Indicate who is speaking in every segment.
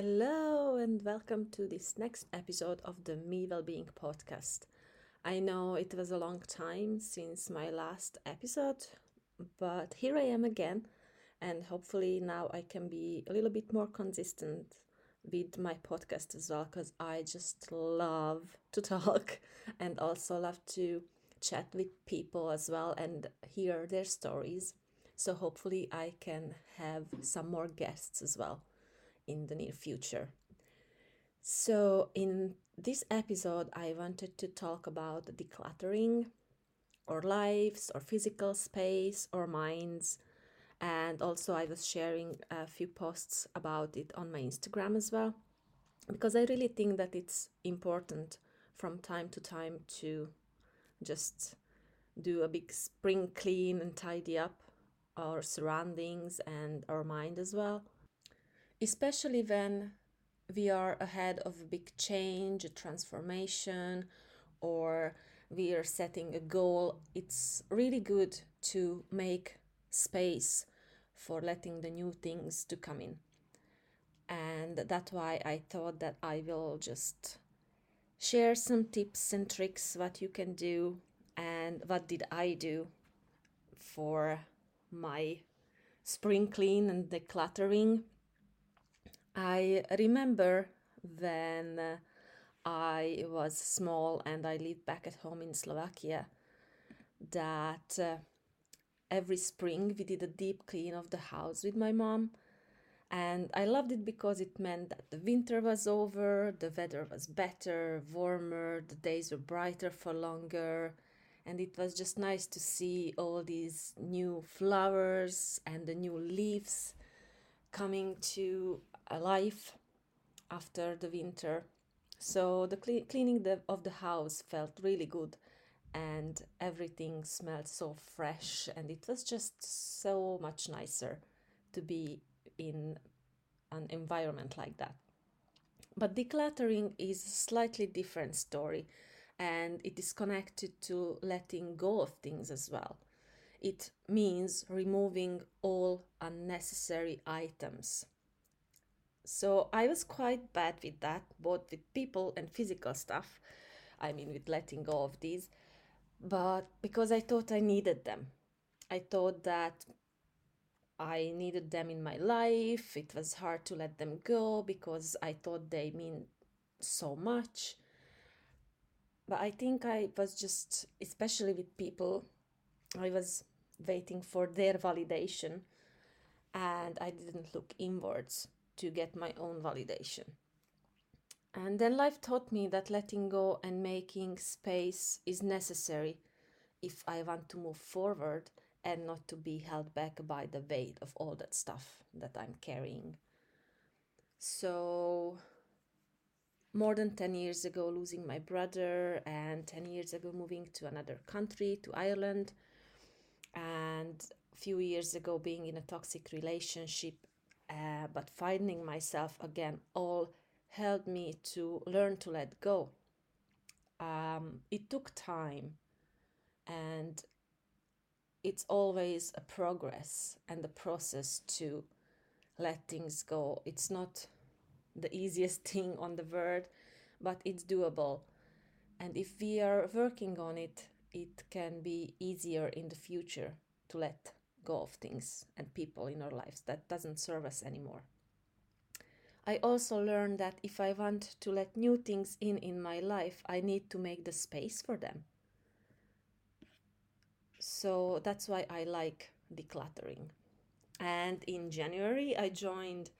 Speaker 1: Hello, and welcome to this next episode of the Me Wellbeing podcast. I know it was a long time since my last episode, but here I am again, and hopefully now I can be a little bit more consistent with my podcast as well because I just love to talk and also love to chat with people as well and hear their stories. So hopefully I can have some more guests as well in the near future. So, in this episode, I wanted to talk about decluttering our lives, our physical space, our minds, and also I was sharing a few posts about it on my Instagram as well, because I really think that it's important from time to time to just do a big spring clean and tidy up our surroundings and our mind as well especially when we are ahead of a big change, a transformation, or we are setting a goal, it's really good to make space for letting the new things to come in. And that's why I thought that I will just share some tips and tricks what you can do and what did I do for my spring clean and decluttering I remember when I was small and I lived back at home in Slovakia that uh, every spring we did a deep clean of the house with my mom. And I loved it because it meant that the winter was over, the weather was better, warmer, the days were brighter for longer. And it was just nice to see all these new flowers and the new leaves coming to alive after the winter. So the cle- cleaning the, of the house felt really good and everything smelled so fresh and it was just so much nicer to be in an environment like that. But decluttering is a slightly different story and it is connected to letting go of things as well. It means removing all unnecessary items so I was quite bad with that, both with people and physical stuff. I mean, with letting go of these, but because I thought I needed them. I thought that I needed them in my life. It was hard to let them go because I thought they mean so much. But I think I was just, especially with people, I was waiting for their validation and I didn't look inwards to get my own validation. And then life taught me that letting go and making space is necessary if I want to move forward and not to be held back by the weight of all that stuff that I'm carrying. So, more than 10 years ago, losing my brother, and 10 years ago, moving to another country, to Ireland, and a few years ago, being in a toxic relationship uh, but finding myself again all helped me to learn to let go. Um, it took time and it's always a progress and a process to let things go. It's not the easiest thing on the world, but it's doable. And if we are working on it, it can be easier in the future to let go of things and people in our lives that doesn't serve us anymore. I also learned that if I want to let new things in in my life, I need to make the space for them. So that's why I like decluttering. And in January, I joined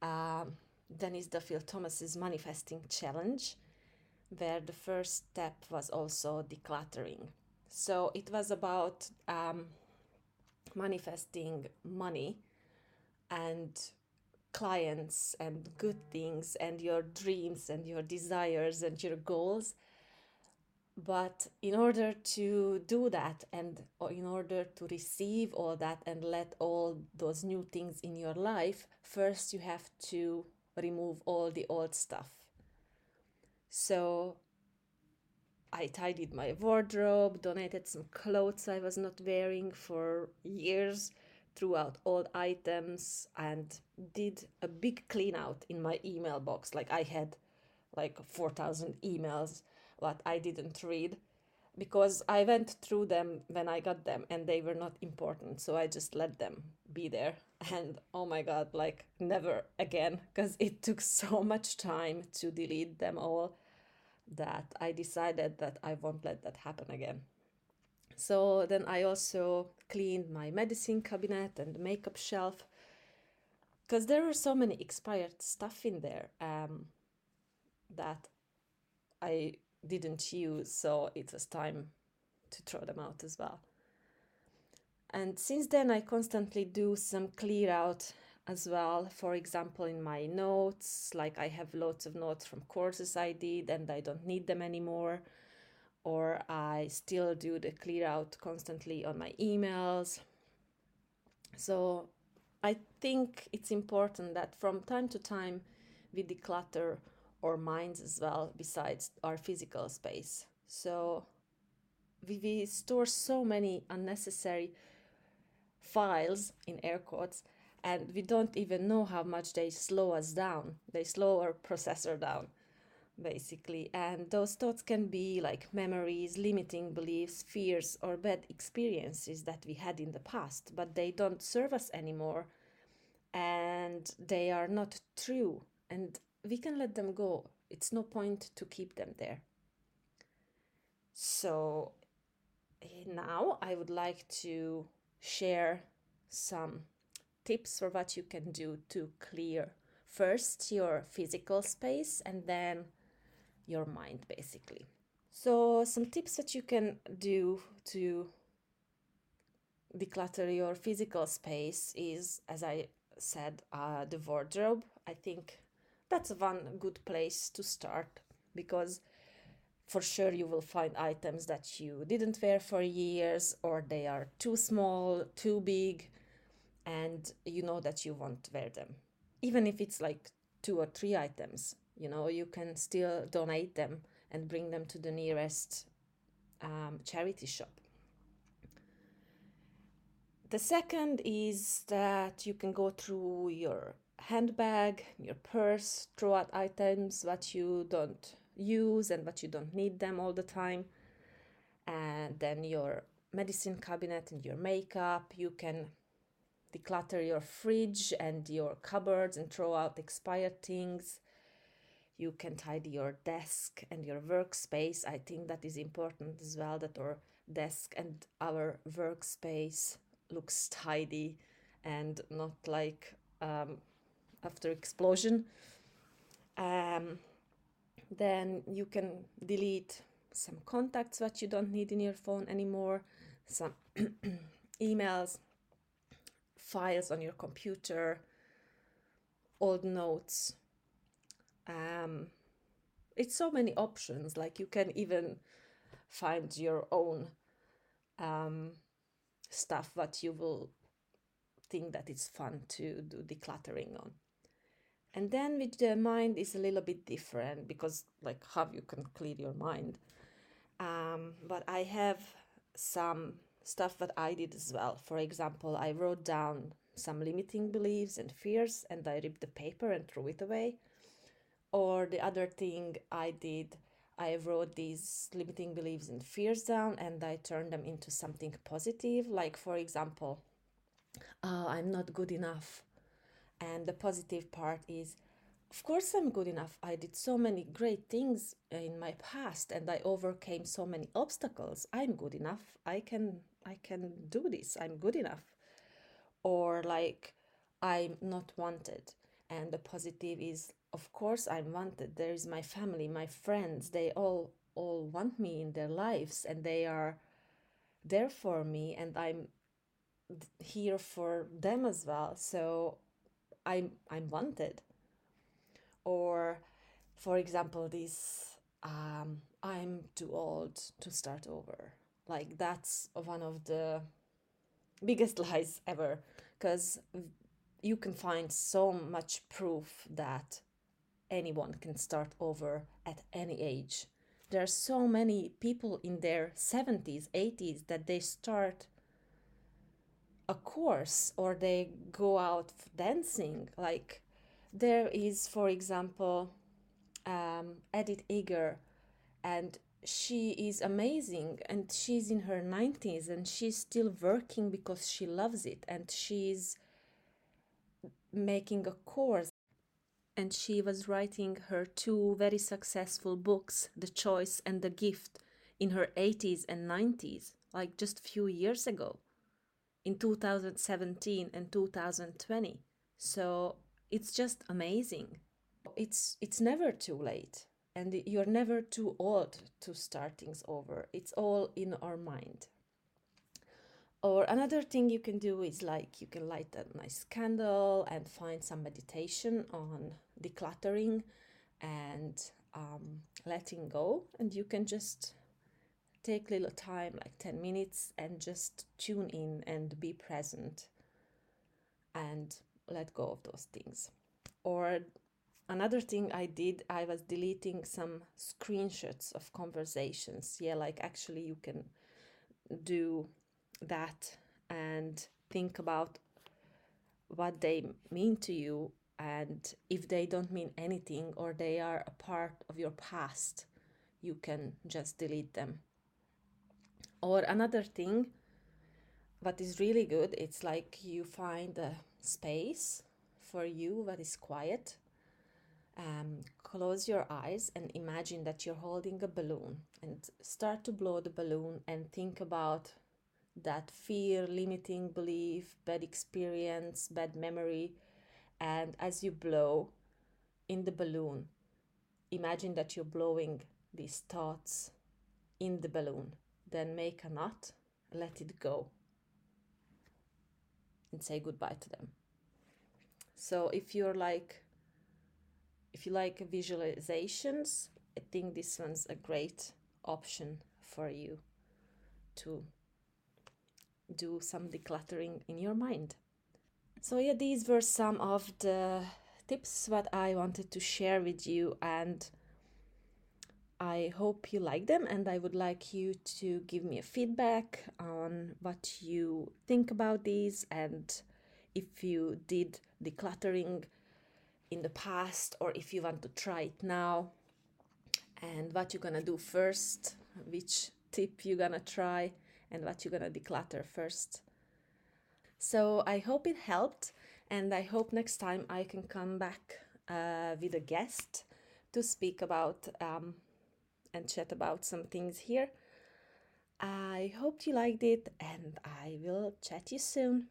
Speaker 1: um, Denise Duffield-Thomas's Manifesting Challenge, where the first step was also decluttering. So it was about um, manifesting money and clients and good things and your dreams and your desires and your goals. But in order to do that and in order to receive all that and let all those new things in your life first you have to remove all the old stuff. So I tidied my wardrobe, donated some clothes I was not wearing for years threw out old items and did a big clean out in my email box. Like I had like 4,000 emails what I didn't read because I went through them when I got them and they were not important. So I just let them be there. And oh my God, like never again, because it took so much time to delete them all that I decided that I won't let that happen again. So then I also cleaned my medicine cabinet and makeup shelf because there were so many expired stuff in there um, that I didn't use, so it was time to throw them out as well. And since then, I constantly do some clear out as well. For example, in my notes, like I have lots of notes from courses I did and I don't need them anymore. Or I still do the clear out constantly on my emails. So I think it's important that from time to time we declutter our minds as well, besides our physical space. So we, we store so many unnecessary files in air quotes and we don't even know how much they slow us down. They slow our processor down basically. And those thoughts can be like memories limiting beliefs fears or bad experiences that we had in the past but they don't serve us anymore. And they are not true. And we can let them go. It's no point to keep them there. So eh, now i would like to share some tips for what you can do to clear first your physical space and then your mind basically. So some tips that you can do to declutter your physical space is as i said uh, the wardrobe. I think that's one good place to start because for sure you will find items that you didn't wear for years or they are too small, too big, and you know that you won't wear them. Even if it's like two or three items, you know, you can still donate them and bring them to the nearest um, charity shop. The second is that you can go through your handbag, your purse, throw out items that you don't use and but you don't need them all the time and then your medicine cabinet and your makeup you can declutter your fridge and your cupboards and throw out expired things. You can tidy your desk and your workspace. I think that is important as well that our desk and our workspace looks tidy and not like um, after explosion. Um, then you can delete some contacts that you don't need in your phone anymore, some emails, files on your computer, old notes. Um, it's so many options. Like you can even find your own um, stuff that you will think that it's fun to do decluttering on and then with the mind is a little bit different because like how you can clear your mind um, but i have some stuff that i did as well. For example i wrote down some limiting beliefs and fears and i ripped the paper and threw it away. Or the other thing i did i wrote these limiting beliefs and fears down and i turned them into something positive. Like for example oh, i'm not good enough. And the positive part is, of course, I'm good enough. I did so many great things uh, in my past and I overcame so many obstacles. I'm good enough. I can I can do this. I'm good enough. Or like I'm not wanted. And the positive is of course I'm wanted. There is my family, my friends. They all all want me in their lives and they are there for me and I'm here for them as well. So I'm I'm wanted. Or, for example, this um, I'm too old to start over. Like that's one of the biggest lies ever, because you can find so much proof that anyone can start over at any age. There are so many people in their 70s, 80s that they start a course or they go out dancing. Like there is, for example, um, Edith Eger, and she is amazing and she's in her 90s and she's still working because she loves it and she's making a course. And she was writing her two very successful books the choice and the gift in her 80s and 90s like just a few years ago in 2017 and 2020 so it's just amazing. It's it's never too late and you're never too old to start things over. It's all in our mind. Or another thing you can do is like you can light a nice candle and find some meditation on decluttering and um, letting go. And you can just take little time like 10 minutes and just tune in and be present. And let go of those things or another thing I did, I was deleting some screenshots of conversations. Yeah, like actually you can do that and think about what they mean to you and if they don't mean anything or they are a part of your past you can just delete them or another thing what is really good it's like you find a space for you that is quiet um, close your eyes and imagine that you're holding a balloon and start to blow the balloon and think about that fear, limiting belief, bad experience, bad memory. And as you blow in the balloon, imagine that you're blowing these thoughts in the balloon. Then make a knot, let it go, and say goodbye to them. So if you're like if you like visualizations, I think this one's a great option for you to do some decluttering in your mind. So, yeah, these were some of the tips that I wanted to share with you, and I hope you like them. And I would like you to give me a feedback on what you think about these and if you did decluttering in the past or if you want to try it now and what you're gonna do first which tip you're gonna try and what you're gonna declutter first so i hope it helped and i hope next time i can come back uh, with a guest to speak about um, and chat about some things here. I hope you liked it and i will chat you soon